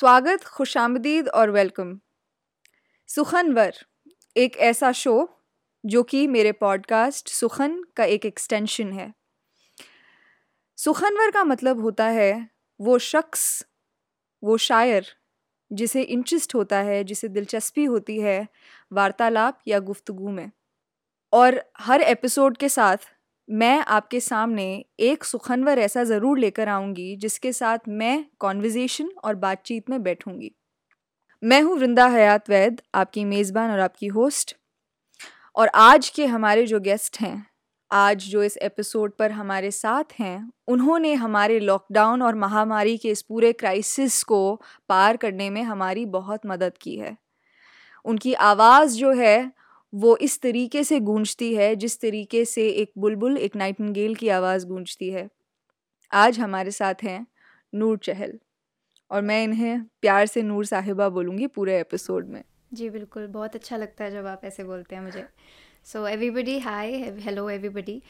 स्वागत, खुशामदीद और वेलकम। सुखनवर एक ऐसा शो जो कि मेरे पॉडकास्ट सुखन का एक एक्सटेंशन है। सुखनवर का मतलब होता है वो शख्स, वो शायर, जिसे इंटरेस्ट होता है, जिसे दिलचस्पी होती है वार्तालाप या गुफ्तगु में। और हर एपिसोड के साथ मैं आपके सामने एक सुखनवर ऐसा ज़रूर लेकर आऊँगी, जिसके साथ मैं कॉन्वर्जेसन और बातचीत में बैठूँगी। मैं हूँ वृंदा हयात वैद आपकी मेज़बान और आपकी होस्ट। और आज के हमारे जो गेस्ट हैं, आज जो इस एपिसोड पर हमारे साथ हैं, उन्होंने हमारे लॉकडाउन और महामारी के इस पूरे क्राइसिस को पार करने में हमारी बहुत मदद की है। उनकी आवाज़ जो है वो इस तरीके से गूंजती है, जिस तरीके से एक बुलबुल, एक नाइटिंगेल की आवाज़ गूंजती है। आज हमारे साथ हैं नूर चहल, और मैं इन्हें प्यार से नूर साहिबा बोलूँगी पूरे एपिसोड में। जी, बिल्कुल। बहुत अच्छा लगता है जब आप ऐसे बोलते हैं मुझे। So everybody hi hello everybody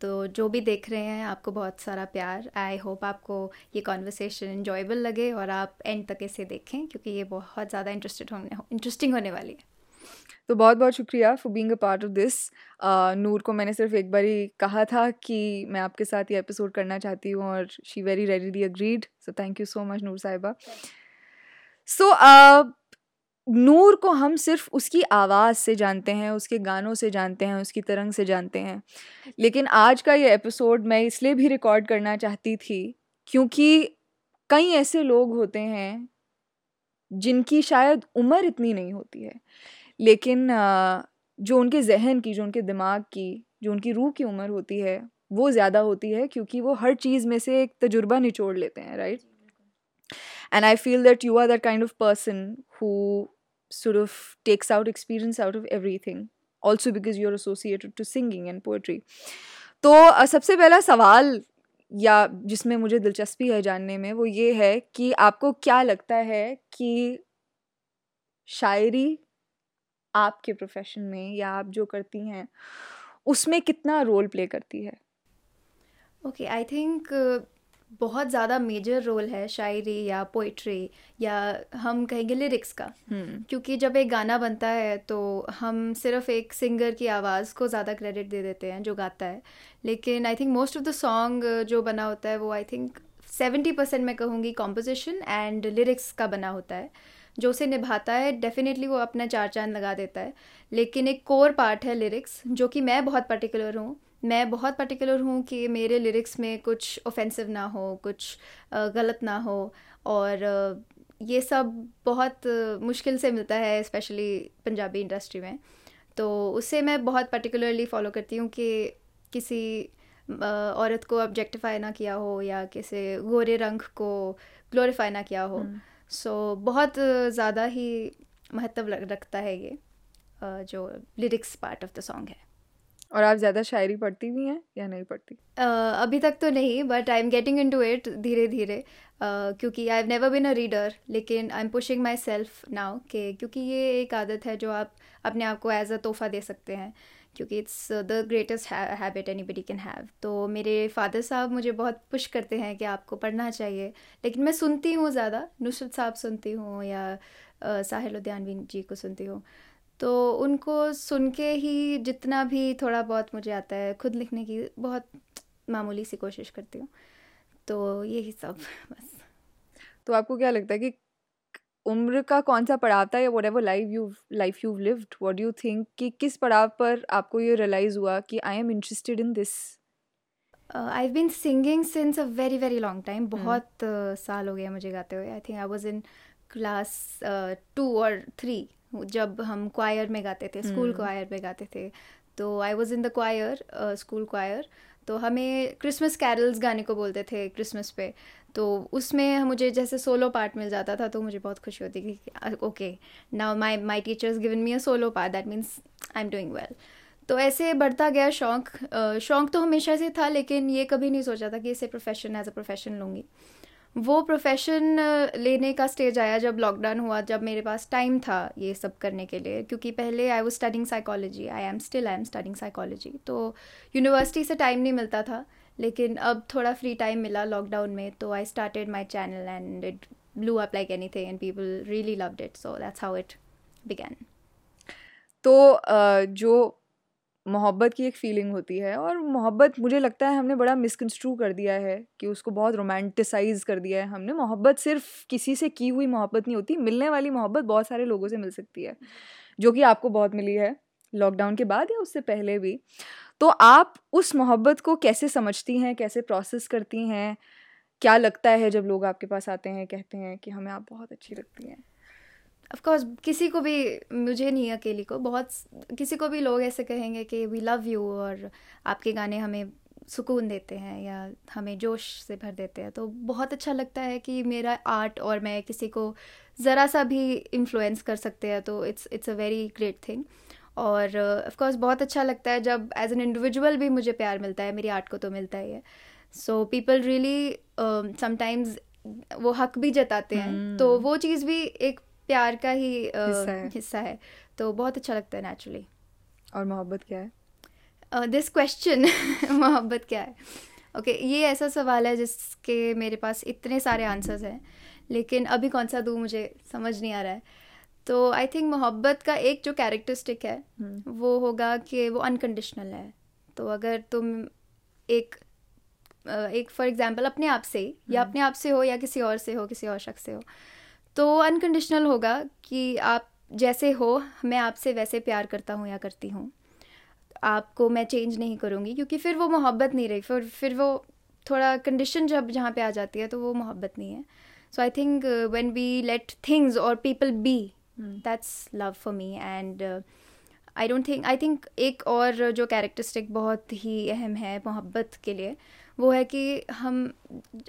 तो जो भी देख रहे हैं, आपको बहुत सारा प्यार। आई होप आपको ये कॉन्वर्सेशन इन्जॉयबल लगे और आप एंड तक इसे देखें, क्योंकि ये बहुत ज़्यादा इंटरेस्टेड होने इंटरेस्टिंग होने वाली है। तो बहुत बहुत शुक्रिया for being a part of this Noor को मैंने सिर्फ़ एक बार ही कहा था कि मैं आपके साथ ये एपिसोड करना चाहती हूँ और she very readily agreed so thank you so much Noor Sahiba. So Noor को हम सिर्फ़ उसकी आवाज़ से जानते हैं, उसके गानों से जानते हैं, उसकी तरंग से जानते हैं। लेकिन आज का ये एपिसोड मैं इसलिए भी रिकॉर्ड करना चाहती थी क्योंकि कई ऐसे लोग होते हैं जिनकी शायद उम्र इतनी नहीं होती है। लेकिन जो उनके जहन की जो उनके दिमाग की जो उनकी रूह की उम्र होती है वो ज़्यादा होती है क्योंकि वो हर चीज़ में से एक तजुर्बा निचोड़ लेते हैं right and I feel that you are that kind of person who of takes out experience out of everything also because you are associated to singing and poetry तो सबसे पहला सवाल या जिसमें मुझे दिलचस्पी है जानने में वो ये है कि आपको क्या लगता है कि शायरी आपके प्रोफेशन में या आप जो करती हैं उसमें कितना रोल प्ले करती है? ओके आई थिंक बहुत ज़्यादा मेजर रोल है शायरी या पोइट्री या हम कहेंगे लिरिक्स का। hmm. क्योंकि जब एक गाना बनता है तो हम सिर्फ़ एक सिंगर की आवाज़ को ज़्यादा क्रेडिट दे देते हैं जो गाता है। लेकिन I think most of the song जो बना होता है वो आई थिंक सेवेंटी परसेंट मैं कहूँगी कॉम्पोजिशन एंड लिरिक्स का बना होता है। जो उसे निभाता है डेफिनेटली वो अपना चार चाँद लगा देता है। लेकिन एक कोर पार्ट है लिरिक्स जो कि मैं बहुत पर्टिकुलर हूँ। मैं बहुत पर्टिकुलर हूँ कि मेरे लिरिक्स में कुछ ऑफेंसिव ना हो, कुछ गलत ना हो। और ये सब बहुत मुश्किल से मिलता है स्पेशली पंजाबी इंडस्ट्री में। तो उससे मैं बहुत पर्टिकुलरली फॉलो करती हूँ कि किसी औरत को ऑब्जेक्टिफाई ना किया हो या किसी गोरे रंग को ग्लोरीफाई ना किया हो। सो so, बहुत ज़्यादा ही महत्व रखता है ये जो lyrics part of the song है। और आप ज़्यादा शायरी पढ़ती भी हैं या नहीं पढ़ती? uh, अभी तक तो नहीं but I am getting into it धीरे धीरे uh, क्योंकि I have never been a reader लेकिन I am pushing myself now के क्योंकि ये एक आदत है जो आप अपने आप को एज अ तोहफ़ा दे सकते हैं। क्योंकि it's the greatest habit anybody can have तो मेरे फादर साहब मुझे बहुत पुश करते हैं कि आपको पढ़ना चाहिए। लेकिन मैं सुनती हूँ ज़्यादा। नुसरत साहब सुनती हूँ या uh, साहिल उद्यानवी जी को सुनती हूँ। तो उनको सुन के ही जितना भी थोड़ा बहुत मुझे आता है खुद लिखने की बहुत मामूली सी कोशिश करती हूँ। तो यही सब बस। तो आपको क्या लगता है कि उम्र का कौन सा पड़ाव था या whatever life you life you lived what you think कि किस पड़ाव पर आपको ये रियलाइज़ हुआ कि I am interested in this I been singing since a very very long time बहुत uh, साल हो गया मुझे गाते हुए. I think I was in class two और थ्री जब हम क्वायर में गाते थे स्कूल क्वायर hmm. में गाते थे. तो I was in the choir school choir तो हमें क्रिसमस कैरल्स गाने को बोलते थे क्रिसमस पे. तो उसमें मुझे जैसे सोलो पार्ट मिल जाता था तो मुझे बहुत खुशी होती कि okay now my my teachers given me a solo part that means I am doing well तो ऐसे बढ़ता गया शौक शौक तो हमेशा से था, लेकिन ये कभी नहीं सोचा था कि इसे प्रोफेशन एज अ प्रोफेशन लूँगी। वो प्रोफेशन लेने का स्टेज आया जब लॉकडाउन हुआ, जब मेरे पास टाइम था ये सब करने के लिए, क्योंकि पहले I was studying psychology I am still I am studying psychology तो यूनिवर्सिटी से टाइम नहीं मिलता था। लेकिन अब थोड़ा फ्री टाइम मिला लॉकडाउन में तो I started my channel and it blew up like anything and people really loved it. So that's how it began. तो जो मोहब्बत की एक फीलिंग होती है और मोहब्बत मुझे लगता है हमने बड़ा मिसकंस्ट्रू कर दिया है कि उसको बहुत रोमांटिसाइज कर दिया है हमने। मोहब्बत सिर्फ़ किसी से की हुई मोहब्बत नहीं होती, मिलने वाली मोहब्बत बहुत सारे लोगों से मिल सकती है, जो कि आपको बहुत मिली है लॉकडाउन के बाद या उससे पहले भी। तो आप उस मोहब्बत को कैसे समझती हैं, कैसे प्रोसेस करती हैं? क्या लगता है जब लोग आपके पास आते हैं, कहते हैं कि हमें आप बहुत अच्छी लगती हैं? ऑफ़ कोर्स किसी को भी, मुझे नहीं अकेली को, बहुत किसी को भी लोग ऐसे कहेंगे कि वी लव यू और आपके गाने हमें सुकून देते हैं या हमें जोश से भर देते हैं। तो बहुत अच्छा लगता है कि मेरा आर्ट और मैं किसी को ज़रा सा भी इन्फ्लुएंस कर सकते हैं। तो it's it's a very great thing और ऑफ़ uh, कोर्स बहुत अच्छा लगता है जब एज एन इंडिविजुअल भी मुझे प्यार मिलता है मेरी आर्ट को तो मिलता ही है। सो पीपल रियली समटाइम्स वो हक भी जताते हैं। hmm. तो वो चीज़ भी एक प्यार का ही हिस्सा है, हिस्सा है। तो बहुत अच्छा लगता है नेचुरली और मोहब्बत क्या है? दिस uh, क्वेश्चन मोहब्बत क्या है? ओके okay, ये ऐसा सवाल है जिसके मेरे पास इतने सारे आंसर्स हैं लेकिन अभी कौन सा दूँ मुझे समझ नहीं आ रहा है। तो आई थिंक मोहब्बत का एक जो कैरेक्टरिस्टिक है hmm. वो होगा कि वो अनकंडीशनल है तो अगर तुम एक एक फॉर एग्जांपल अपने आप से या hmm. अपने आप से हो या किसी और से हो किसी और शख्स से हो तो अनकंडीशनल होगा कि आप जैसे हो मैं आपसे वैसे प्यार करता हूँ या करती हूँ आपको मैं चेंज नहीं करूँगी क्योंकि फिर वो मोहब्बत नहीं रही फिर फिर वो थोड़ा कंडीशन जब जहाँ पे आ जाती है तो वो मोहब्बत नहीं है so I think when we let things और people be that's love for me and I don't think I think एक और जो कैरेक्टरिस्टिक बहुत ही अहम है मोहब्बत के लिए वो है कि हम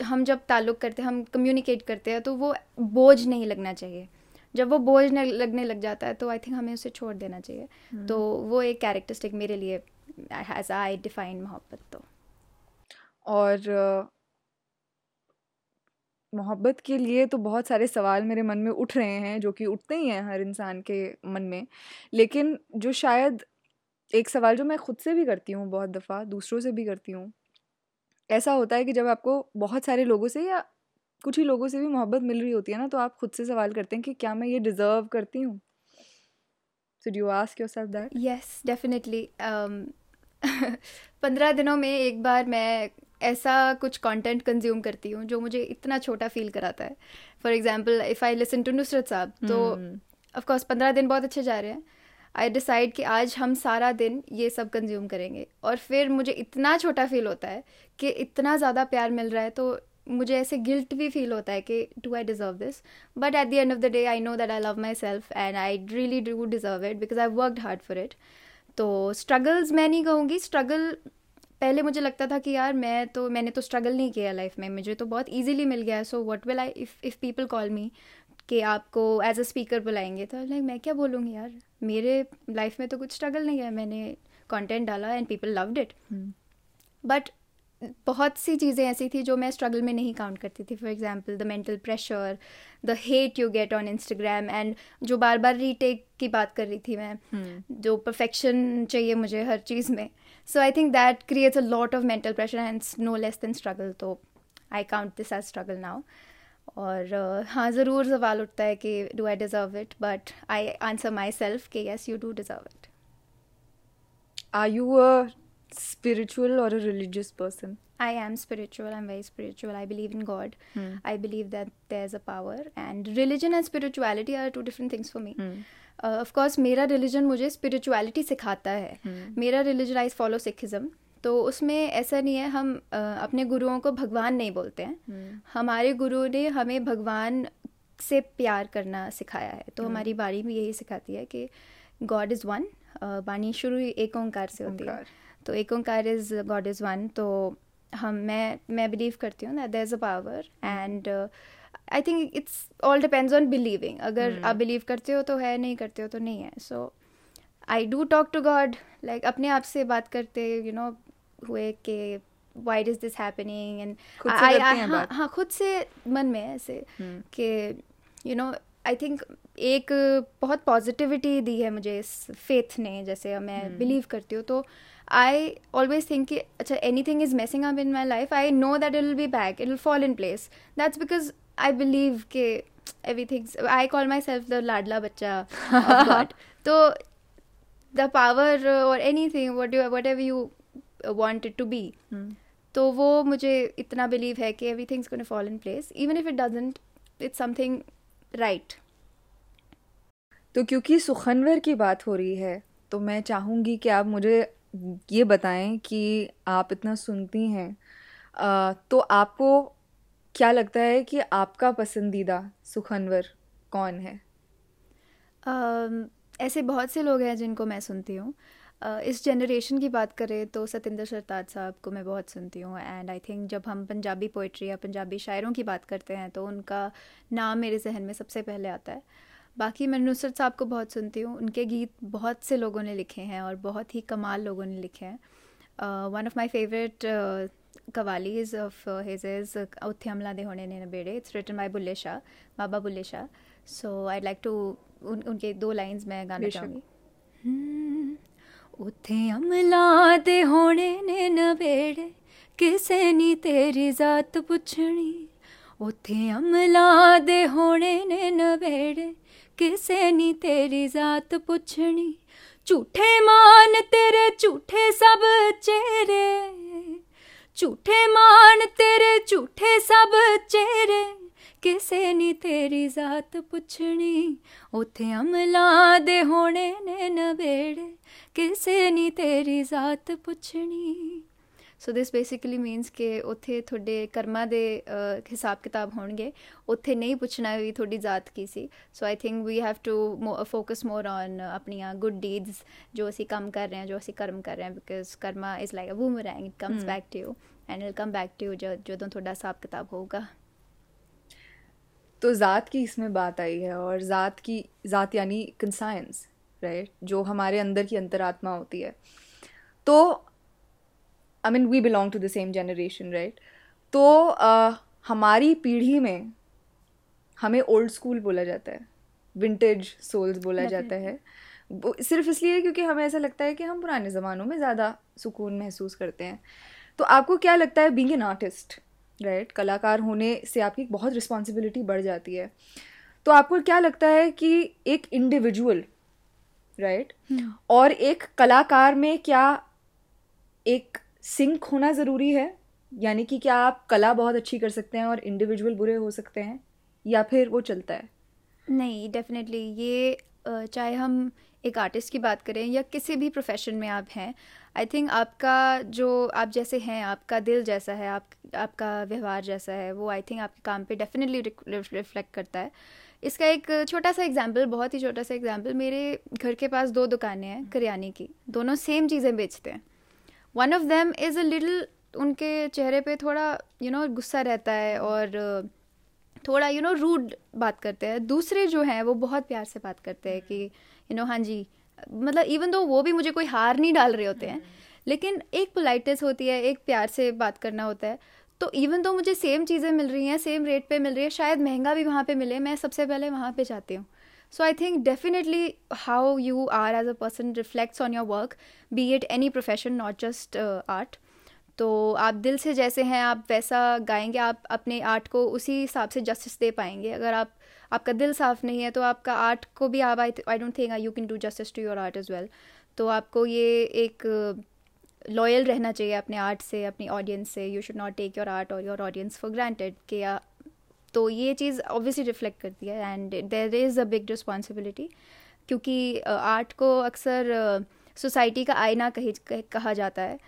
हम जब ताल्लुक़ करते हैं हम कम्युनिकेट करते हैं तो वो बोझ नहीं लगना चाहिए। जब वो बोझ लगने लग जाता है तो आई थिंक हमें उसे छोड़ देना चाहिए। Hmm. तो वो एक कैरेक्टरिस्टिक मेरे लिए एज आई डिफाइन मोहब्बत तो। और मोहब्बत के लिए तो बहुत सारे सवाल मेरे मन में उठ रहे हैं, जो कि उठते ही हैं हर इंसान के मन में। लेकिन जो शायद एक सवाल जो मैं खुद से भी करती हूँ बहुत दफ़ा, दूसरों से भी करती हूँ, ऐसा होता है कि जब आपको बहुत सारे लोगों से या कुछ ही लोगों से भी मोहब्बत मिल रही होती है ना तो आप खुद से सवाल करते हैं कि क्या मैं ये डिज़र्व करती हूँ? So do ask yourself that yes definitely पंद्रह दिनों में एक बार मैं ऐसा कुछ कंटेंट कंज्यूम करती हूँ जो मुझे इतना छोटा फील कराता है। For example if I listen to Nusrat Sahab तो ऑफकोर्स hmm. पंद्रह दिन बहुत अच्छे जा रहे हैं। आई डिसाइड कि आज हम सारा दिन ये सब कंज्यूम करेंगे। और फिर मुझे इतना छोटा फील होता है कि इतना ज़्यादा प्यार मिल रहा है तो मुझे ऐसे गिल्ट भी फील होता है कि do I deserve this but at the end of the day I know that I love myself and I really do deserve it because I worked hard for it तो struggles मैं नहीं कहूँगी struggle पहले मुझे लगता था कि यार मैं तो मैंने तो स्ट्रगल नहीं किया लाइफ में मुझे तो बहुत ईजिली मिल गया so what will I if if people call me कि आपको एज अ स्पीकर बुलाएँगे तो लाइक मैं क्या बोलूँगी यार? मेरे लाइफ में तो कुछ स्ट्रगल नहीं है मैंने कंटेंट डाला and people loved it but बहुत सी चीज़ें ऐसी थी जो मैं स्ट्रगल में नहीं काउंट करती थी। For example the mental pressure the hate you get on Instagram and जो बार बार रीटेक की बात कर रही थी मैं hmm. जो परफेक्शन चाहिए मुझे हर चीज़ में। So I think that creates a lot of mental pressure and no less than struggle तो I count this as struggle now और हाँ ज़रूर सवाल उठता है कि do I deserve it but I answer myself कि yes you do deserve it are you a spiritual or a religious person? I am spiritual. I'm very spiritual. I believe in God. Hmm. I believe that there's a power. And religion and spirituality are two different things for me. Hmm. Uh, of course, मेरा religion मुझे spirituality सिखाता है. Hmm. मेरा religion I follow Sikhism. तो उसमें ऐसा नहीं है हम अपने गुरुओं को भगवान नहीं बोलते हैं हम्म। हमारे गुरु ने हमें भगवान से प्यार करना सिखाया है तो हम्म। हमारी बाणी भी यही सिखाती है कि गॉड इज़ वन बाणी शुरू एक ओंकार से होती है तो Ek Onkar is God is one तो हम मैं मैं बिलीव करती हूँ that there is a power and I think it's all depends on believing अगर आप बिलीव। करते हो तो है नहीं करते हो तो नहीं है so I do talk to God like अपने आप से बात करते यू you नो know, हुए कि why is this happening and हाँ हाँ खुद से मन में ऐसे हम्म। कि यू नो आई थिंक एक बहुत पॉजिटिविटी दी है मुझे इस फेथ ने जैसे मैं बिलीव हम्म। करती हूँ तो आई ऑलवेज थिंक कि अच्छा anything is messing up in my life I know that it will be back it will fall in place that's because I believe के every everything I call myself the लाडला बच्चा तो the power और anything what you whatever you want to be तो वो मुझे इतना believe है कि everything's gonna fall in place even if it doesn't it's something right तो क्योंकि सुखनवर की बात हो रही है तो मैं चाहूँगी कि आप मुझे ये बताएँ कि आप इतना सुनती हैं। तो आपको क्या लगता है कि आपका पसंदीदा सुखनवर कौन है? ऐसे बहुत से लोग हैं जिनको मैं सुनती हूँ। इस जनरेशन की बात करें तो सतिंदर सरताज साहब को मैं बहुत सुनती हूँ एंड आई थिंक जब हम पंजाबी पोइट्री या पंजाबी शायरों की बात करते हैं तो उनका नाम मेरे जहन में सबसे पहले आता है। बाकी मैं नुसरत साहब को बहुत सुनती हूँ। उनके गीत बहुत से लोगों ने लिखे हैं और बहुत ही कमाल लोगों ने लिखे हैं। One of my favourite qawwalis of his is उत्थे अमला दे होने ने नबेड़े it's written by Bulle Shah Baba Bulle Shah so I like to उन उनके दो लाइंस मैं गाना बेशक। चाहूँगी हम्म, ਉੱਥੇ ਅਮਲਾਂ ਦੇ ਹੋਣੇ ਨੇ ਨਵੇੜੇ ਕਿਸੇ ਨਹੀਂ ਤੇਰੀ ਜ਼ਾਤ ਪੁੱਛਣੀ ਉੱਥੇ ਅਮਲਾਂ ਦੇ ਹੋਣੇ ਨੇ ਨਵੇੜੇ ਕਿਸੇ ਨਹੀਂ ਤੇਰੀ ਜ਼ਾਤ ਪੁੱਛਣੀ ਝੂਠੇ ਮਾਨ ਤੇਰੇ ਝੂਠੇ ਸਭ ਚਿਹਰੇ ਝੂਠੇ ਮਾਨ ਤੇਰੇ ਝੂਠੇ ਸਭ ਚਿਹਰੇ ਕਿਸੇ ਨਹੀਂ ਤੇਰੀ ਜ਼ਾਤ ਪੁੱਛਣੀ ਉੱਥੇ ਅਮਲਾਂ ਦੇ ਹੋਣੇ ਨੇ ਨਵੇੜੇ ਕਿਸੇ ਨਹੀਂ ਤੇਰੀ ਜ਼ਾਤ ਪੁੱਛਣੀ ਸੋ ਦਿਸ ਬੇਸਿਕਲੀ ਮੀਨਸ ਕਿ ਉੱਥੇ ਤੁਹਾਡੇ ਕਰਮਾਂ ਦੇ ਅ, ਹਿਸਾਬ ਕਿਤਾਬ ਹੋਣਗੇ ਉੱਥੇ ਨਹੀਂ ਪੁੱਛਣਾ ਵੀ ਤੁਹਾਡੀ ਜ਼ਾਤ ਕੀ ਸੀ so I think we have to focus more on ਆਪਣੀਆਂ ਗੁੱਡ ਡੀਡਸ ਜੋ ਅਸੀਂ ਕੰਮ ਕਰ ਰਹੇ ਹਾਂ ਜੋ ਅਸੀਂ ਕਰਮ ਕਰ ਰਹੇ ਹਾਂ because karma is like a boomerang it comes back to you and it come back to you ਜਦੋਂ ਤੁਹਾਡਾ ਹਿਸਾਬ ਕਿਤਾਬ ਹੋਊਗਾ तो ज़ात की इसमें बात आई है और ज़ात की ज़ात यानी कंसाइंस राइट जो हमारे अंदर की अंतरात्मा होती है तो I mean we belong to the same generation right तो अ, हमारी पीढ़ी में हमें ओल्ड स्कूल बोला जाता है विंटेज सोल्स बोला जाता है वो सिर्फ इसलिए क्योंकि हमें ऐसा लगता है कि हम पुराने ज़मानों में ज़्यादा सुकून महसूस करते हैं तो आपको क्या लगता है बींग एन आर्टिस्ट राइट कलाकार होने से आपकी बहुत रिस्पॉन्सिबिलिटी बढ़ जाती है। तो आपको क्या लगता है कि एक इंडिविजुअल राइट right? और एक कलाकार में क्या एक सिंक होना ज़रूरी है? यानी कि क्या आप कला बहुत अच्छी कर सकते हैं और इंडिविजुअल बुरे हो सकते हैं? या फिर वो चलता है? नहीं डेफिनेटली ये चाहे हम एक आर्टिस्ट की बात करें या किसी भी प्रोफेशन में आप हैं आई थिंक आपका जो आप जैसे हैं, आपका दिल जैसा है, आप, आपका व्यवहार जैसा है, वो आई थिंक आपके काम पे डेफिनेटली रिफ्लेक्ट करता है। इसका एक छोटा सा एग्जांपल बहुत ही छोटा सा एग्जांपल मेरे घर के पास दो दुकानें हैं, करियाने की, दोनों सेम चीज़ें बेचते हैं। One of them is a little उनके चेहरे पे थोड़ा यू नो गुस्सा रहता है और थोड़ा यू नो रूड बात करते हैं। दूसरे जो हैं, वो बहुत प्यार से बात करते हैं कि यू नो हाँ जी। मतलब इवन दो वो भी मुझे कोई हार नहीं डाल रहे होते हैं लेकिन एक पोलाइटनेस होती है एक प्यार से बात करना होता है। तो इवन दो मुझे सेम चीज़ें मिल रही हैं सेम रेट पे मिल रही है शायद महँगा भी वहाँ पे मिले मैं सबसे पहले वहाँ पे जाती हूँ। So I think definitely how you are as a person reflects on your work be it any profession not just art तो आप दिल से जैसे हैं आप वैसा गाएँगे आप अपने आर्ट को उसी हिसाब से जस्टिस दे पाएँगे। अगर आप आपका दिल साफ़ नहीं है तो आपका आर्ट को भी आप I I don't think you can do justice to your art as well तो आपको ये एक लॉयल रहना चाहिए अपने आर्ट से, अपनी ऑडियंस से. You should not take your art or your audience for granted कि आ- तो ये चीज़ ऑब्वियसली रिफ्लेक्ट करती है and there is a big responsibility क्योंकि आर्ट को अक्सर सोसाइटी का आईना कह- कहा जाता है.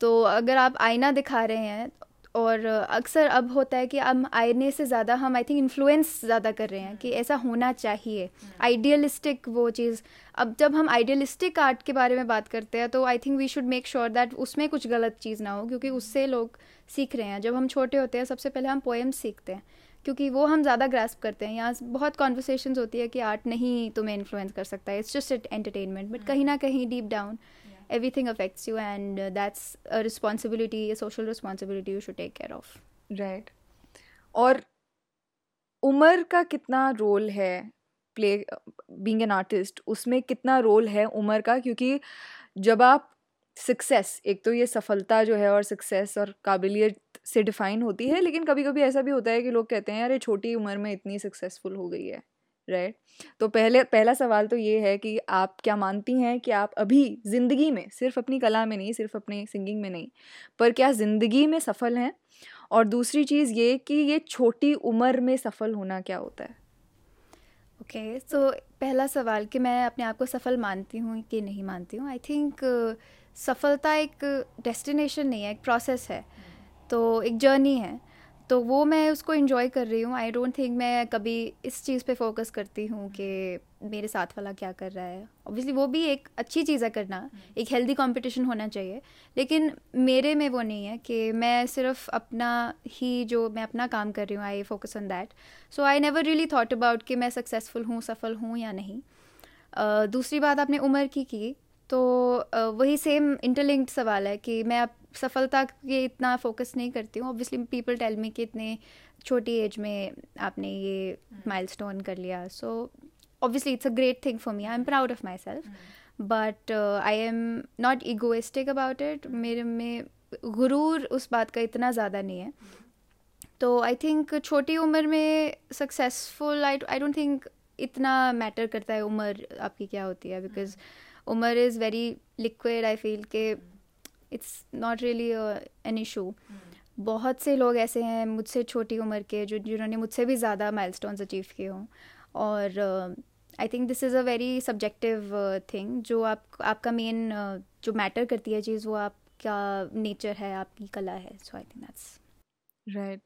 तो अगर आप आईना दिखा रहे हैं और अक्सर अब होता है कि हम आईने से ज़्यादा हम आई थिंक इन्फ्लुएंस ज़्यादा कर रहे हैं कि ऐसा होना चाहिए। आइडियलिस्टिक वो चीज़। अब जब हम आइडियलिस्टिक आर्ट के बारे में बात करते हैं तो I think we should make sure that उसमें कुछ गलत चीज़ ना हो क्योंकि उससे लोग सीख रहे हैं। जब हम छोटे होते हैं सबसे पहले हम पोएम्स सीखते हैं क्योंकि वो हम ज़्यादा ग्रास्प करते हैं। यहाँ बहुत कॉन्वर्सेशन होती है कि आर्ट नहीं तुम्हें इन्फ्लुएंस कर सकता है इट्स जस्ट एंटरटेनमेंट बट कहीं ना कहीं deep down everything affects you and uh, that's a responsibility a social responsibility you should take care of. Right और उम्र का कितना रोल है प्ले बीइंग एन आर्टिस्ट उसमें कितना रोल है उम्र का? क्योंकि जब आप सक्सेस एक तो ये सफलता जो है और सक्सेस और काबिलियत से डिफ़ाइन होती है लेकिन कभी कभी ऐसा भी होता है कि लोग कहते हैं अरे छोटी उम्र में इतनी सक्सेसफुल हो गई है। राइट तो पहले पहला सवाल तो ये है कि आप क्या मानती हैं कि आप अभी ज़िंदगी में सिर्फ़ अपनी कला में नहीं सिर्फ़ अपने सिंगिंग में नहीं पर क्या ज़िंदगी में सफल हैं? और दूसरी चीज़ ये कि ये छोटी उम्र में सफल होना क्या होता है? ओके okay, सो so, पहला सवाल कि मैं अपने आप को सफल मानती हूँ कि नहीं मानती हूँ आई थिंक uh, सफलता एक डेस्टिनेशन नहीं है एक प्रोसेस है। तो एक जर्नी है। तो वो मैं उसको इन्जॉय कर रही हूँ। आई डोंट थिंक मैं कभी इस चीज़ पे फोकस करती हूँ कि मेरे साथ वाला क्या कर रहा है। ऑब्वियसली वो भी एक अच्छी चीज़ है करना। एक हेल्दी कंपटीशन होना चाहिए। लेकिन मेरे में वो नहीं है कि मैं सिर्फ़ अपना ही जो मैं अपना काम कर रही हूँ I focus on that so I never really thought about कि मैं सक्सेसफुल हूँ सफल हूँ या नहीं। uh, दूसरी बात आपने उम्र की की तो uh, वही सेम इंटरलिंक्ड सवाल है कि मैं अब सफलता के इतना फोकस नहीं करती हूँ। ऑब्वियसली पीपल टेल मी कि इतने छोटी एज में आपने ये माइलस्टोन हम्म। कर लिया। So obviously it's a great thing for me I am proud of myself but I am not egoistic about it मेरे में गुरूर उस बात का इतना ज़्यादा नहीं है। तो आई थिंक छोटी उम्र में successful I I don't think इतना मैटर करता है उम्र आपकी क्या होती है। Because hmm. उम्र is very liquid I feel के it's not really an issue बहुत से लोग ऐसे हैं मुझसे छोटी उम्र के जो जिन्होंने मुझसे भी ज़्यादा माइल अचीव किए हों। और I think this is a very subjective thing जो आप आपका मेन uh, जो मैटर करती है चीज़ वो आपका नेचर है आपकी कला है। So I think that's right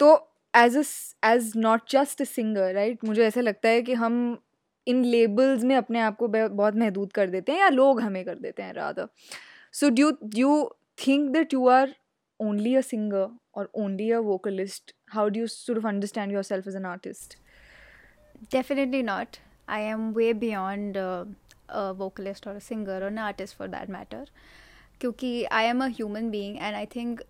तो as as not just a singer right मुझे ऐसा लगता है कि हम इन लेबल्स में अपने आप को बहुत महदूद कर देते हैं या लोग हमें कर देते हैं Radha So do you, do you think that you are only a singer or only a vocalist? How do you sort of understand yourself as an artist? Definitely not. I am way beyond uh, a vocalist or a singer or an artist for that matter. Because I am a human being and I think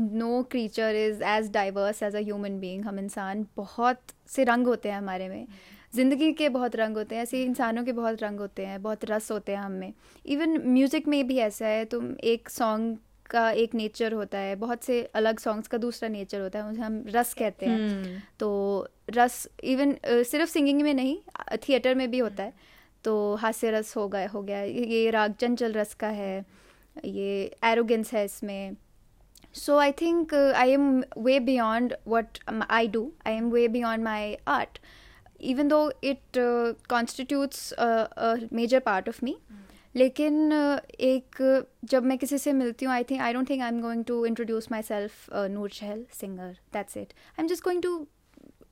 no creature is as diverse as a human being हम इंसान बहुत से रंग होते हैं हमारे में ज़िंदगी के बहुत रंग होते हैं ऐसे इंसानों के बहुत रंग होते हैं बहुत रस होते हैं हम में। इवन म्यूज़िक में भी ऐसा है तुम एक सॉन्ग का एक नेचर होता है बहुत से अलग सॉन्ग्स का दूसरा नेचर होता है उसे हम रस कहते हैं। hmm. तो रस इवन सिर्फ़ सिंगिंग में नहीं थिएटर में भी होता है। तो हास्य रस हो गया हो गया ये राग चंचल रस का है ये एरोगेंस है इसमें। So I think I am way beyond what I do I am way beyond my art. Even though it constitutes a major part of me लेकिन uh, एक जब मैं किसी से मिलती हूँ I think I don't think I am going to introduce myself Noor Chahal singer that's it I am just going to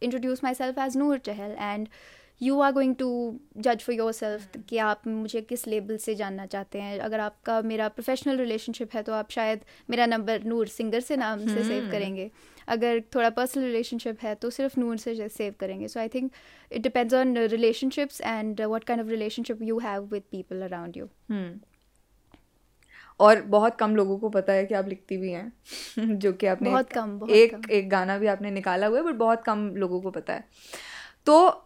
introduce myself as Noor Chahal and you are going to जज for yourself कि आप मुझे किस level से जानना चाहते हैं। अगर आपका मेरा प्रोफेशनल रिलेशनशिप है तो आप शायद मेरा नंबर नूर सिंगर से नाम से सेव hmm. करेंगे। अगर थोड़ा पर्सनल रिलेशनशिप है तो सिर्फ़ नूर से सेव करेंगे। So I think it depends on relationships and what kind of relationship you have with people around you और बहुत कम लोगों को पता है कि आप लिखती भी हैं जो कि आपने बहुत कम बहुत एक कम. एक गाना भी आपने निकाला हुआ है बट बहुत कम लोगों को पता है। तो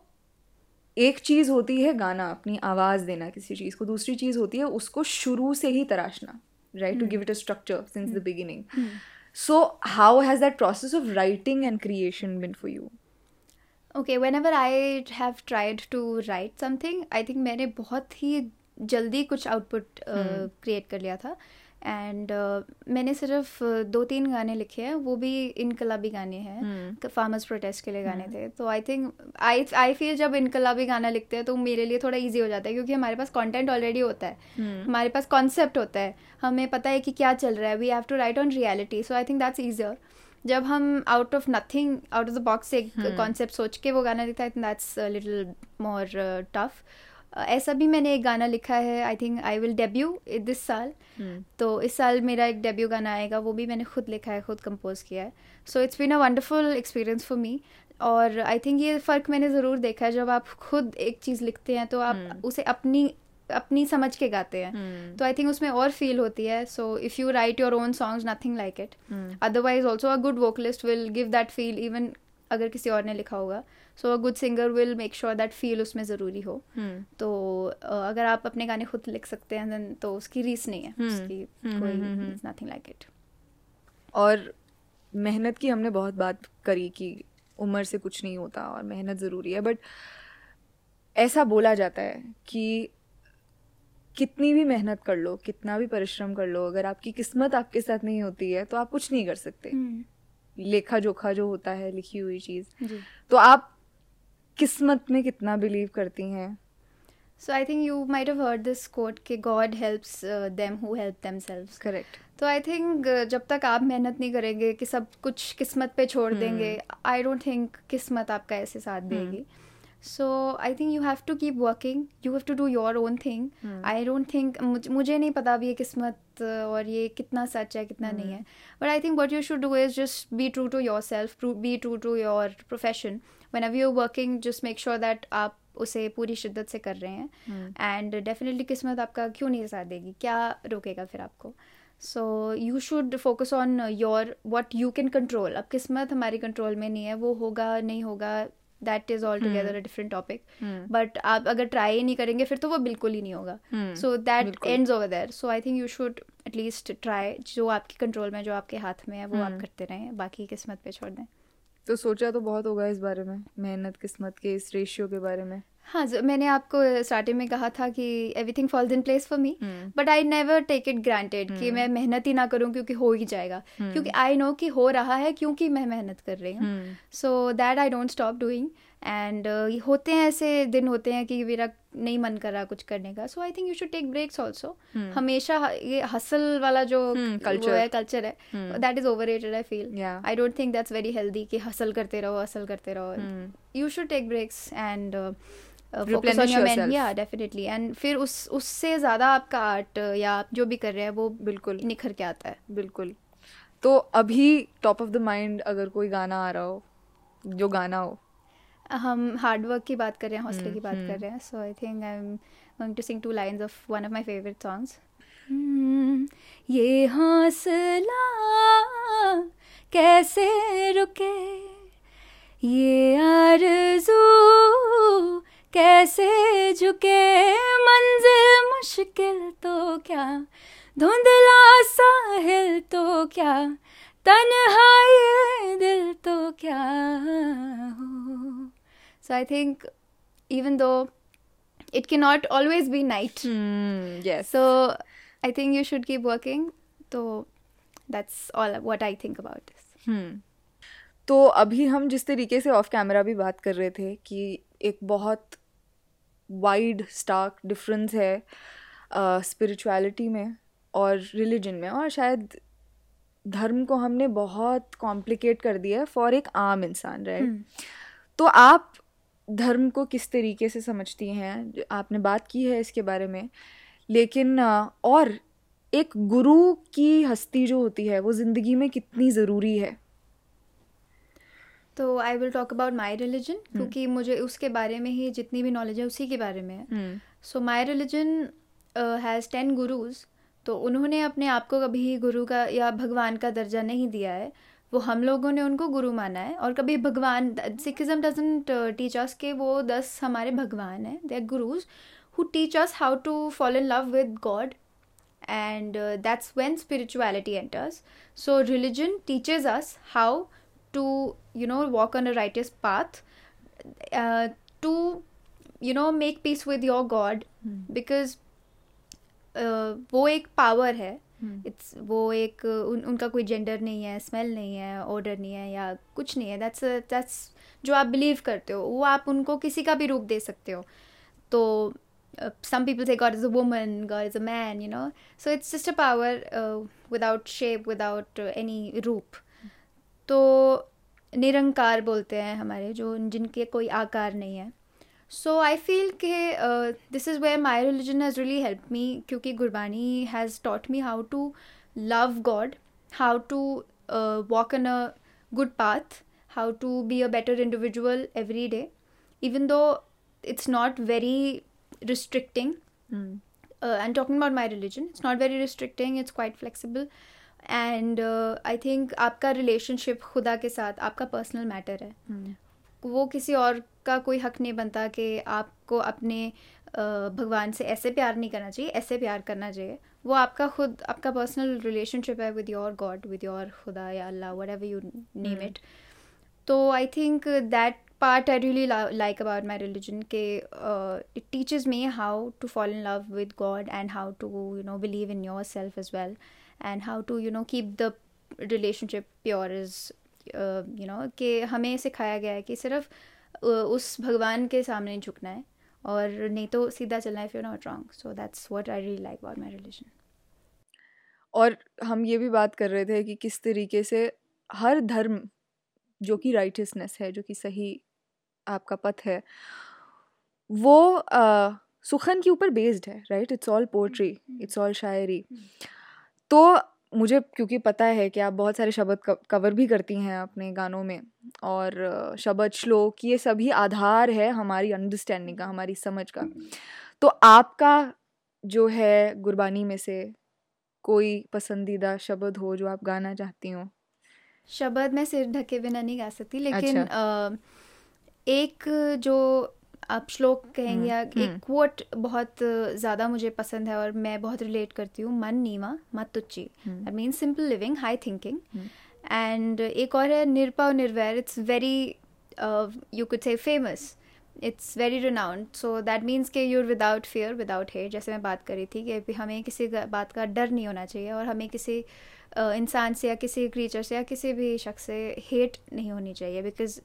एक चीज़ होती है गाना अपनी आवाज़ देना किसी चीज़ को दूसरी चीज़ होती है उसको शुरू से ही तराशना right to give it a structure since the beginning so how has that process of writing and creation been for you okay whenever I have tried to write something I think मैंने बहुत ही जल्दी कुछ output create uh, हम्म। कर लिया था। uh, and uh, मैंने सिर्फ़ uh, दो तीन गाने लिखे हैं वो भी इनकलाबी गाने हैं। Farmers hmm. प्रोटेस्ट के लिए गाने hmm. थे। तो I think I I feel जब इनकलाबी गाना लिखते हैं तो मेरे लिए थोड़ा इजी हो जाता है क्योंकि हमारे पास कंटेंट ऑलरेडी होता है। hmm. हमारे पास कॉन्सेप्ट होता है। हमें पता है कि क्या चल रहा है। We have to write on reality so I think that's easier जब हम out of nothing out of the box एक कॉन्सेप्ट सोच के वो गाना लिखता है दैट्स लिटिल मोर टफ ऐसा भी मैंने एक गाना लिखा है I think I will debut this साल। hmm. तो इस साल मेरा एक डेब्यू गाना आएगा वो भी मैंने खुद लिखा है खुद कंपोज किया है। So it's been a wonderful experience for me और आई थिंक ये फ़र्क मैंने ज़रूर देखा है जब आप खुद एक चीज़ लिखते हैं तो आप hmm. उसे अपनी अपनी समझ के गाते हैं। hmm. तो आई थिंक उसमें और फील होती है। So if you write your own songs nothing like it otherwise also a good vocalist will give that feel even अगर किसी और ने लिखा होगा। So a good singer will make sure that feel उसमें ज़रूरी हो। तो अगर आप अपने गाने खुद लिख सकते हैं then तो उसकी रीस नहीं है। हम्म, उसकी हम्म, कोई नथिंग लाइक इट और मेहनत की हमने बहुत बात करी कि उम्र से कुछ नहीं होता और मेहनत ज़रूरी है बट ऐसा बोला जाता है कि कितनी भी मेहनत कर लो कितना भी परिश्रम कर लो अगर आपकी किस्मत आपके साथ नहीं होती है तो आप कुछ नहीं कर सकते। लेखा जोखा जो होता है लिखी हुई चीज़। तो आप किस्मत में कितना बिलीव करती हैं so I think you might have heard this quote कि God helps them who help themselves correct तो आई थिंक जब तक आप मेहनत नहीं करेंगे कि सब कुछ किस्मत पे छोड़ hmm. देंगे आई डोंट थिंक किस्मत आपका ऐसे साथ hmm. देगी so I think you have to keep working you have to do your own thing I don't think मुझे नहीं पता अब ये किस्मत और ये कितना सच है कितना नहीं है। But I think what you should do is just be true to yourself be true to your profession when ever you working just make sure that आप उसे पूरी शिद्दत से कर रहे हैं। एंड डेफिनेटली किस्मत आपका क्यों नहीं साथ देगी? क्या रोकेगा फिर आपको? So you should focus on your what you can control अब किस्मत हमारी कंट्रोल में नहीं है वो होगा नहीं होगा that is altogether a different topic but आप अगर ट्राई ही नहीं करेंगे फिर तो वो बिल्कुल ही नहीं होगा। So that. Ends over there so I think you should at least try जो आपके कंट्रोल में जो आपके हाथ में है वो आप हम्म। करते रहें। बाकी किस्मत पे छोड़ दें। तो सोचा तो बहुत होगा इस बारे में मेहनत किस्मत के इस रेशियो के बारे में। हाँ ज- मैंने आपको स्टार्टिंग में कहा था कि everything falls in place for me hmm, but I never take it granted कि मैं मेहनत ही ना करूँ क्योंकि हो ही जाएगा। hmm. क्योंकि आई नो कि हो रहा है क्योंकि मैं मेहनत कर रही हूँ। हम्म, so that I don't stop doing and होते हैं ऐसे दिन होते हैं कि मेरा नहीं मन कर रहा कुछ करने का। So I think you should take breaks also हमेशा ये हसल वाला जो कल्चर वो culture. है कल्चर है that is overrated I feel I don't think that's very healthy कि हसल करते रहो हसल करते रहो। हम्म, you should take breaks and and फिर उस उससे ज़्यादा आपका आर्ट या आप जो भी कर रहे हैं वो बिल्कुल। निखर के आता है। बिल्कुल। तो अभी टॉप ऑफ़ द माइंड अगर कोई गाना आ रहा हो जो गाना हो। हम हार्ड वर्क की बात कर रहे हैं हौसले हम्म, की बात हम्म। कर रहे हैं। So I think I am going to sing two lines of one of my favourite songs ये हौसला कैसे रुके? ये आरज़ू कैसे झुके मंजिल मुश्किल तो क्या? धुंधला साहिल तो क्या? तन्हाई दिल तो क्या हो? So I think even though it can not always be night so I think you should keep working तो that's all what I think about this तो अभी हम जिस तरीके से ऑफ़ कैमरा भी बात कर रहे थे कि एक बहुत वाइड स्टार्क डिफरेंस है स्पिरिचुअलिटी uh, में और रिलीजन में। और शायद धर्म को हमने बहुत कॉम्प्लिकेट कर दिया है फॉर एक आम इंसान राइट तो आप धर्म को किस तरीके से समझती हैं? आपने बात की है इसके बारे में। लेकिन और एक गुरु की हस्ती जो होती है वो ज़िंदगी में कितनी ज़रूरी है? तो I will talk about my religion क्योंकि मुझे उसके बारे में ही जितनी भी नॉलेज है उसी के बारे में है। So my religion has ten gurus तो उन्होंने अपने आप को कभी गुरु का या भगवान का दर्जा नहीं दिया है। वो हम लोगों ने उनको गुरु माना है और कभी भगवान सिखिज्म डजेंट टीच अस के वो दस हमारे भगवान हैं। They are gurus who teach us how to fall in love with God and uh, that's when spirituality enters so religion teaches us how to you know walk on a righteous path uh, to you know make peace with your god hmm. because uh, wo ek power hai it's वो एक hmm. उनका कोई gender नहीं है smell नहीं है order नहीं है या कुछ नहीं है। दैट्स दैट्स जो आप बिलीव करते हो वो आप उनको किसी का भी रूप दे सकते हो। तो some people say God is a woman God is a man you know so it's just a power without shape without any रूप। तो निरंकार बोलते हैं हमारे जो जिनके कोई आकार नहीं है। सो आई फील के this is where my religion has really help me क्योंकि Gurbani has taught me how to love God how to walk in a good path how to be a better individual every day even though it's not very restricting. Uh, and talking about my religion. It's not very restricting. It's quite flexible. And I think आपका relationship खुदा के साथ आपका personal matter है। Hmm. वो किसी और का कोई हक नहीं बनता कि आपको अपने uh, भगवान से ऐसे प्यार नहीं करना चाहिए ऐसे प्यार करना चाहिए। वो आपका खुद आपका पर्सनल रिलेशनशिप है with your God with your खुदा या Allah whatever you name it तो I think that part I really like about my religion के it teaches me how to follow in love with God and how to you know believe in yourself as well how to you know keep the relationship pure as uh, you know कि हमें सिखाया गया है कि सिर्फ़ uh, उस भगवान के सामने झुकना है और नहीं तो सीधा चलना है if you not wrong so that's what I really like about my religion और हम ये भी बात कर रहे थे कि किस तरीके से हर धर्म जो कि राइटियसनेस है जो कि सही आपका पथ है वो आ, सुखन के ऊपर बेस्ड है right it's all poetry it's all शायरी। तो मुझे क्योंकि पता है कि आप बहुत सारे शब्द कवर भी करती हैं अपने गानों में और शब्द श्लोक ये सभी आधार है हमारी अंडरस्टैंडिंग का हमारी समझ का तो आपका जो है गुरबानी में से कोई पसंदीदा शब्द हो जो आप गाना चाहती हो शब्द मैं सिर ढके बिना नहीं गा सकती लेकिन अच्छा। आ, एक जो आप श्लोक कहेंगे हम्म, या एक कोट हम्म। बहुत ज़्यादा मुझे पसंद है और मैं बहुत रिलेट करती हूँ मन नीमा मत तुच्ची। That mean simple living high thinking and एक और है निरपा और निर्वैर। It's very you could say famous it's very renowned so that means के you're without fear without hate जैसे मैं बात करी थी कि हमें किसी बात का डर नहीं होना चाहिए और हमें किसी uh, इंसान से या किसी क्रीचर से या किसी भी शख्स से हेट नहीं होनी चाहिए। Because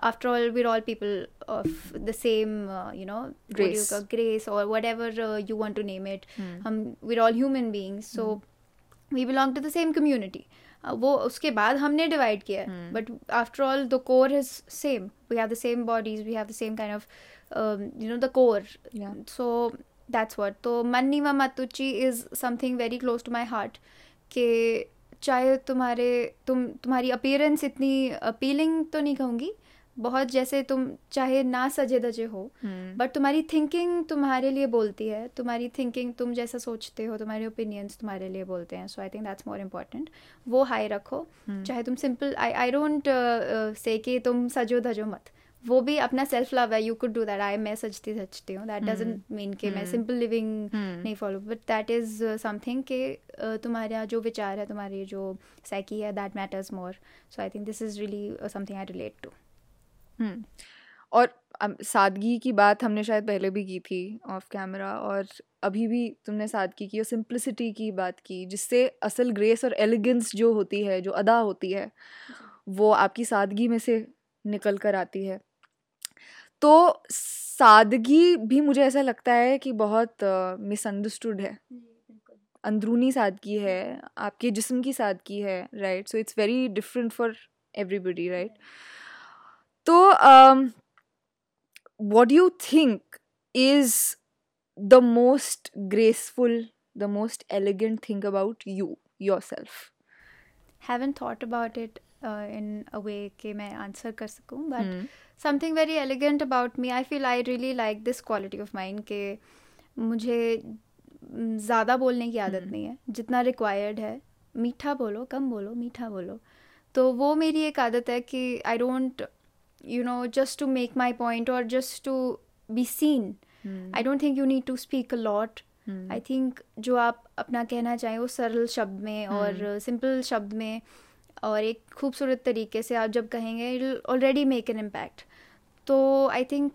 after all we're all people of the same uh, you know grace you grace or whatever uh, you want to name it hmm. um, we're all human beings so hmm. we belong to the same community uh, वो उसके बाद हमने divide किया है but after all the core is same we have the same bodies we have the same kind of you know the core so that's what तो मन्नी व मतुची is something very close to my heart कि चाहे तुम्हारे तुम तुम्हारी appearance इतनी appealing तो नहीं कहूँगी बहुत जैसे तुम चाहे ना सजे दजे हो बट हम्म। तुम्हारी थिंकिंग तुम्हारे लिए बोलती है तुम्हारी थिंकिंग तुम जैसा सोचते हो तुम्हारे ओपिनियंस तुम्हारे लिए बोलते हैं so I think that's more important वो हाई रखो हम्म। चाहे तुम simple I I don't say कि तुम सजो धजो मत। वो भी अपना सेल्फ लव है you could do that I मैं सजती सजती हूँ। दैट डजेंट मीन के मैं सिंपल हम्म। लिविंग नहीं follow but that is something के तुम्हारा जो विचार है तुम्हारी जो साइकी है that matters more so I think this is really something I relate to हम्म। और सादगी की बात हमने शायद पहले भी की थी ऑफ़ कैमरा और अभी भी तुमने सादगी की और सिंप्लिसिटी की बात की जिससे असल ग्रेस और एलिगेंस जो होती है जो अदा होती है वो आपकी सादगी में से निकल कर आती है। तो सादगी भी मुझे ऐसा लगता है कि बहुत मिसअंडरस्टूड uh, है। अंदरूनी सादगी है आपके जिस्म की सादगी है right so it's very different for everybody right तो what you think is the most graceful the most elegant thing about you yourself haven't thought about it in a way के मैं आंसर कर सकूँ but something very elegant about me I feel I really like this quality of mind के मुझे ज़्यादा बोलने की आदत नहीं है। जितना रिक्वायर्ड है मीठा बोलो कम बोलो मीठा बोलो। तो वो मेरी एक आदत है कि I don't you know just to make my point or just to be seen hmm. i don't think you need to speak a lot I think जो आप अपना कहना चाहें वो सरल शब्द में और सिंपल शब्द में और एक खूबसूरत तरीके से आप जब कहेंगे it already make an impact तो आई थिंक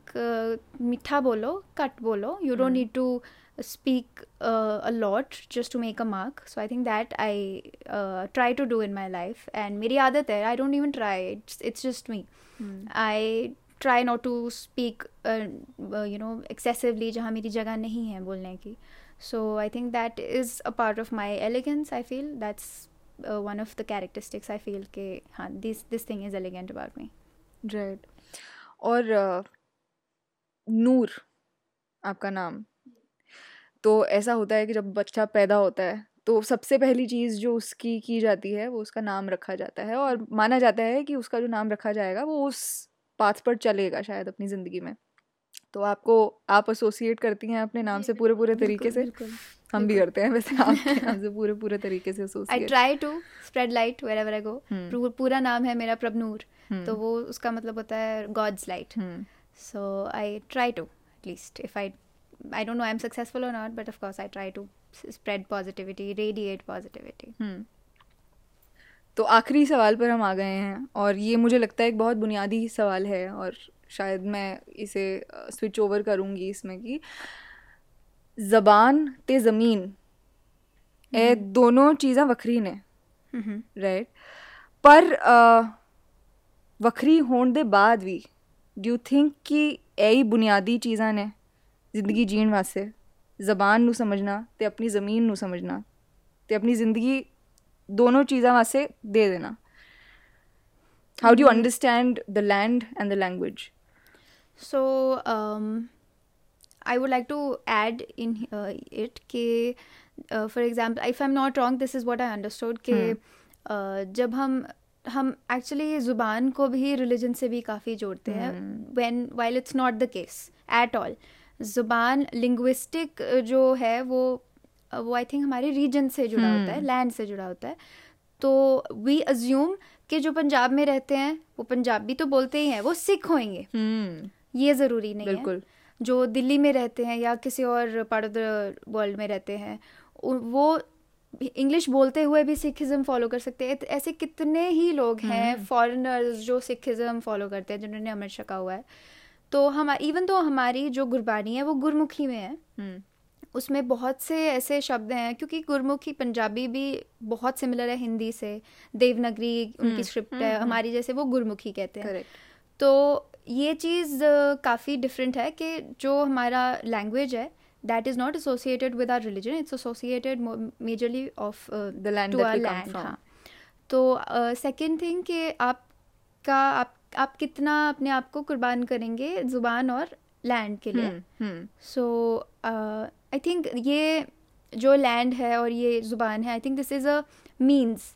मीठा बोलो कट बोलो you don't need to speak uh, a lot just to make a mark so i think that i uh, try to do in my life and meri aadat hai i don't even try it's, it's just me hmm. i try not to speak uh, uh, you know excessively jahan meri jagah nahi hai bolne ki so i think that is a part of my elegance i feel that's uh, one of the characteristics i feel ke haan this this thing is elegant about me right और नूर आपका नाम तो ऐसा होता है कि जब बच्चा पैदा होता है तो सबसे पहली चीज़ जो उसकी की जाती है वो उसका नाम रखा जाता है और माना जाता है कि उसका जो नाम रखा जाएगा वो उस पाथ पर चलेगा शायद अपनी ज़िंदगी में। तो आपको आप एसोसिएट करती हैं अपने नाम से पूरे पूरे तरीके से? हम भी करते हैं वैसे आपके नाम से पूरे पूरे तरीके से associate. I try to spread light wherever I go पूरा नाम है मेरा प्रभनूर। तो वो उसका मतलब होता है God's light so I try to at least if I I don't know I am successful और not but of course I try to spread positivity radiate positivity तो आखिरी सवाल पर हम आ गए हैं और ये मुझे लगता है एक बहुत बुनियादी सवाल है और शायद मैं इसे स्विच ओवर करूँगी इसमें कि ज़बान ते ज़मीन ए हम्म। दोनों चीज़ां वक्री ने राइट पर वक्री होने के बाद भी डू थिंक कि यही बुनियादी चीज़ां ने ज़िंदगी जीण वास्ते ज़बान ਨੂੰ समझना ते अपनी ज़मीन ਨੂੰ समझना ते अपनी ज़िंदगी दोनों चीज़ां वास्ते दे देना how do you understand the land and the language so um, i would like to add in uh, it ke uh, for example if i'm not wrong this is what i understood ke hmm. uh, जब हम हम actually ज़ुबान को भी religion से भी काफ़ी जोड़ते हैं when while it's not the case at all ज़ुबान लिंग्विस्टिक जो है वो वो आई थिंक हमारे रीजन से जुड़ा hmm. होता है लैंड से जुड़ा होता है तो वी अज्यूम कि जो पंजाब में रहते हैं वो पंजाबी तो बोलते ही हैं वो सिख होंगे hmm. ये ज़रूरी नहीं बिल्कुल. है जो दिल्ली में रहते हैं या किसी और पार्ट ऑफ़ द वर्ल्ड में रहते हैं वो इंग्लिश बोलते हुए भी सिखिज़म फॉलो कर सकते हैं ऐसे कितने ही लोग हैं फॉरेनर्स हम्म। जो सिखिज़म फॉलो करते हैं जिन्होंने अमृत छका हुआ है तो हम इवन तो हमारी जो गुरबानी है वो गुरमुखी में है। हम्म। उसमें बहुत से ऐसे शब्द हैं क्योंकि गुरमुखी पंजाबी भी बहुत सिमिलर है हिंदी से। देवनगरी उनकी स्क्रिप्ट हम्म। है हमारी जैसे वो गुरमुखी कहते हैं। तो ये चीज़ काफ़ी डिफरेंट है कि जो हमारा लैंग्वेज है that is not associated with our religion it's associated majorly of uh, the land to our land हाँ। तो सेकेंड uh, थिंग कि आपका आप आप कितना अपने आप को कुर्बान करेंगे ज़ुबान और लैंड के लिए? सो आई थिंक ये जो लैंड है और ये ज़ुबान है I think this is a means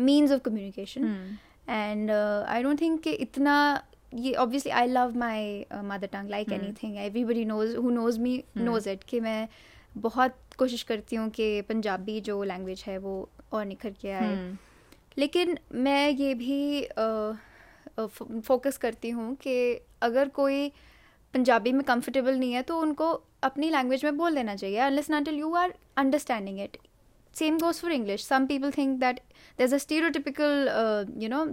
means of communication and I don't think कि इतना ये obviously I love my mother tongue like anything everybody knows who knows me knows it कि मैं बहुत कोशिश करती हूँ कि पंजाबी जो लैंग्वेज है वो और निखर के आए। hmm. लेकिन मैं ये भी uh, फोकस करती हूँ कि अगर कोई पंजाबी में कंफर्टेबल नहीं है तो उनको अपनी लैंग्वेज में बोल देना चाहिए। Unless until you are understanding it same goes for English some people think that there a stereotypical you know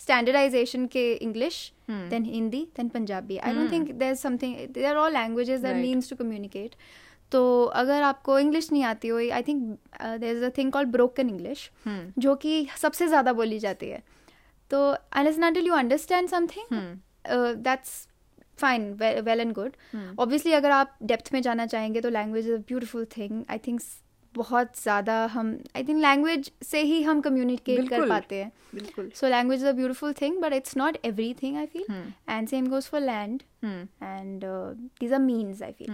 standardization के English than Hindi than Punjabi I don't think there something they are all language that means to communicate तो अगर आपको English नहीं आती हो I think there is a thing called broken English जो कि सबसे ज़्यादा बोली जाती है। तो unless not you understand something that's fine well and good obviously अगर आप डेप्थ में जाना चाहेंगे तो language is a beautiful thing I think बहुत ज़्यादा हम आई थिंक लैंग्वेज से ही हम कम्युनिकेट कर पाते हैं। So language is a beautiful thing but it's not everything I feel and same goes for land and these are means I feel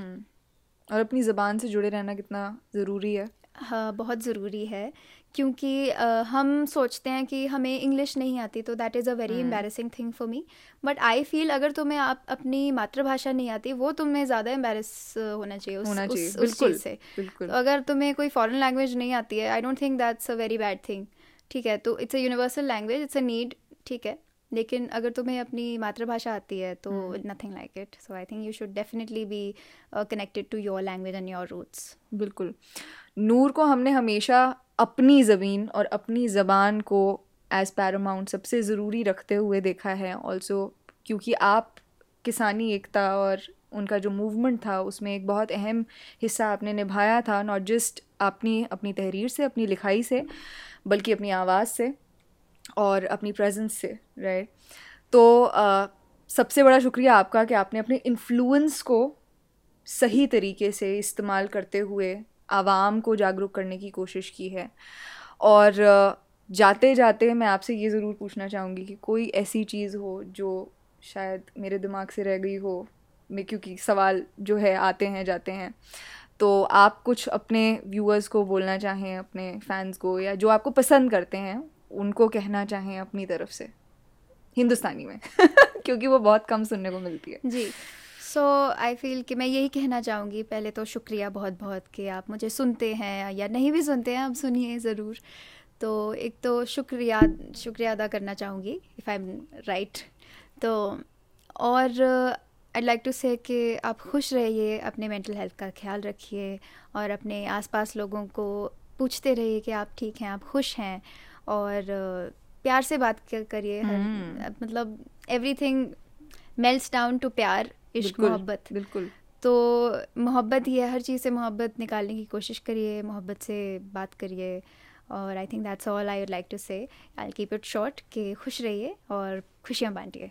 और अपनी ज़बान से जुड़े रहना कितना ज़रूरी है? हाँ बहुत ज़रूरी है क्योंकि uh, हम सोचते हैं कि हमें इंग्लिश नहीं आती तो that is a very embarrassing thing for me but I feel अगर तुम्हें आप अपनी मातृभाषा नहीं आती वो तुम्हें ज़्यादा एम्बेरस होना चाहिए उस, होना चाहिए उस, उस चीज़ से। बिल्कुल। तो अगर तुम्हें कोई फॉरेन लैंग्वेज नहीं आती है I don't think that's a very bad thing ठीक है? तो it's a universal language it's a need ठीक है? लेकिन अगर तुम्हें अपनी मातृभाषा आती है तो nothing like it so I think you should definitely be connected to your language and your roots बिल्कुल। नूर को हमने हमेशा अपनी ज़मीन और अपनी ज़बान को एज़ पैरामाउंट सबसे ज़रूरी रखते हुए देखा है। ऑल्सो क्योंकि आप किसानी एकता और उनका जो मूवमेंट था उसमें एक बहुत अहम हिस्सा आपने निभाया था नॉट जस्ट अपनी अपनी तहरीर से अपनी लिखाई से बल्कि अपनी आवाज़ से और अपनी प्रेजेंस से राइट तो आ, सबसे बड़ा शुक्रिया आपका कि आपने अपने इन्फ्लुएंस को सही तरीके से इस्तेमाल करते हुए आवाम को जागरूक करने की कोशिश की है। और जाते जाते मैं आपसे ये ज़रूर पूछना चाहूँगी कि कोई ऐसी चीज़ हो जो शायद मेरे दिमाग से रह गई हो, मैं क्योंकि सवाल जो है आते हैं, जाते हैं। तो आप कुछ अपने व्यूअर्स को बोलना चाहें, अपने फैंस को या जो आपको पसंद करते हैं, उनको कहना चाहें अपनी तरफ़ से, हिंदुस्तानी में, क्योंकि वो बहुत कम सुनने को मिलती है। जी। सो आई फील कि मैं यही कहना चाहूँगी पहले तो शुक्रिया बहुत बहुत कि आप मुझे सुनते हैं या नहीं भी सुनते हैं आप सुनिए ज़रूर। तो एक तो शुक्रिया शुक्रिया अदा करना चाहूँगी इफ़ आई एम राइट तो और आई लाइक टू से कि आप खुश रहिए अपने मेंटल हेल्थ का ख्याल रखिए और अपने आसपास लोगों को पूछते रहिए कि आप ठीक हैं आप खुश हैं और प्यार से बात करिए। हम्म। मतलब एवरीथिंग मेल्स डाउन टू प्यार। इश्क मोहब्बत। बिल्कुल। तो मोहब्बत ही है हर चीज़ से मोहब्बत निकालने की कोशिश करिए मोहब्बत से बात करिए। और I think that's all I would like to say I keep it short कि खुश रहिए और खुशियाँ बांटिए।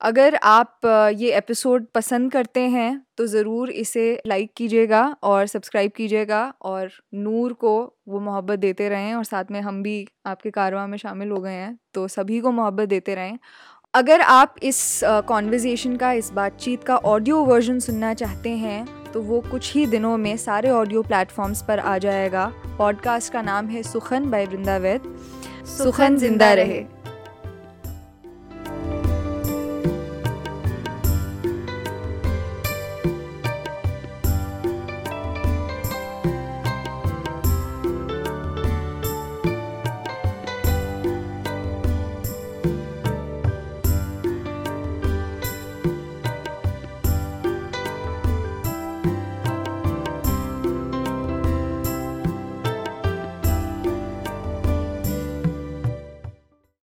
अगर आप ये एपिसोड पसंद करते हैं तो ज़रूर इसे लाइक कीजिएगा और सब्सक्राइब कीजिएगा और नूर को वो मोहब्बत देते रहें और साथ में हम भी आपके कारवा में शामिल हो गए हैं तो सभी को मोहब्बत देते रहें। अगर आप इस कॉन्वर्जेसन का, इस बातचीत का ऑडियो वर्जन सुनना चाहते हैं तो वो कुछ ही दिनों में सारे ऑडियो प्लेटफॉर्म्स पर आ जाएगा। पॉडकास्ट का नाम है सुखन बाय वृंदावैद सुखन ज़िंदा रहे।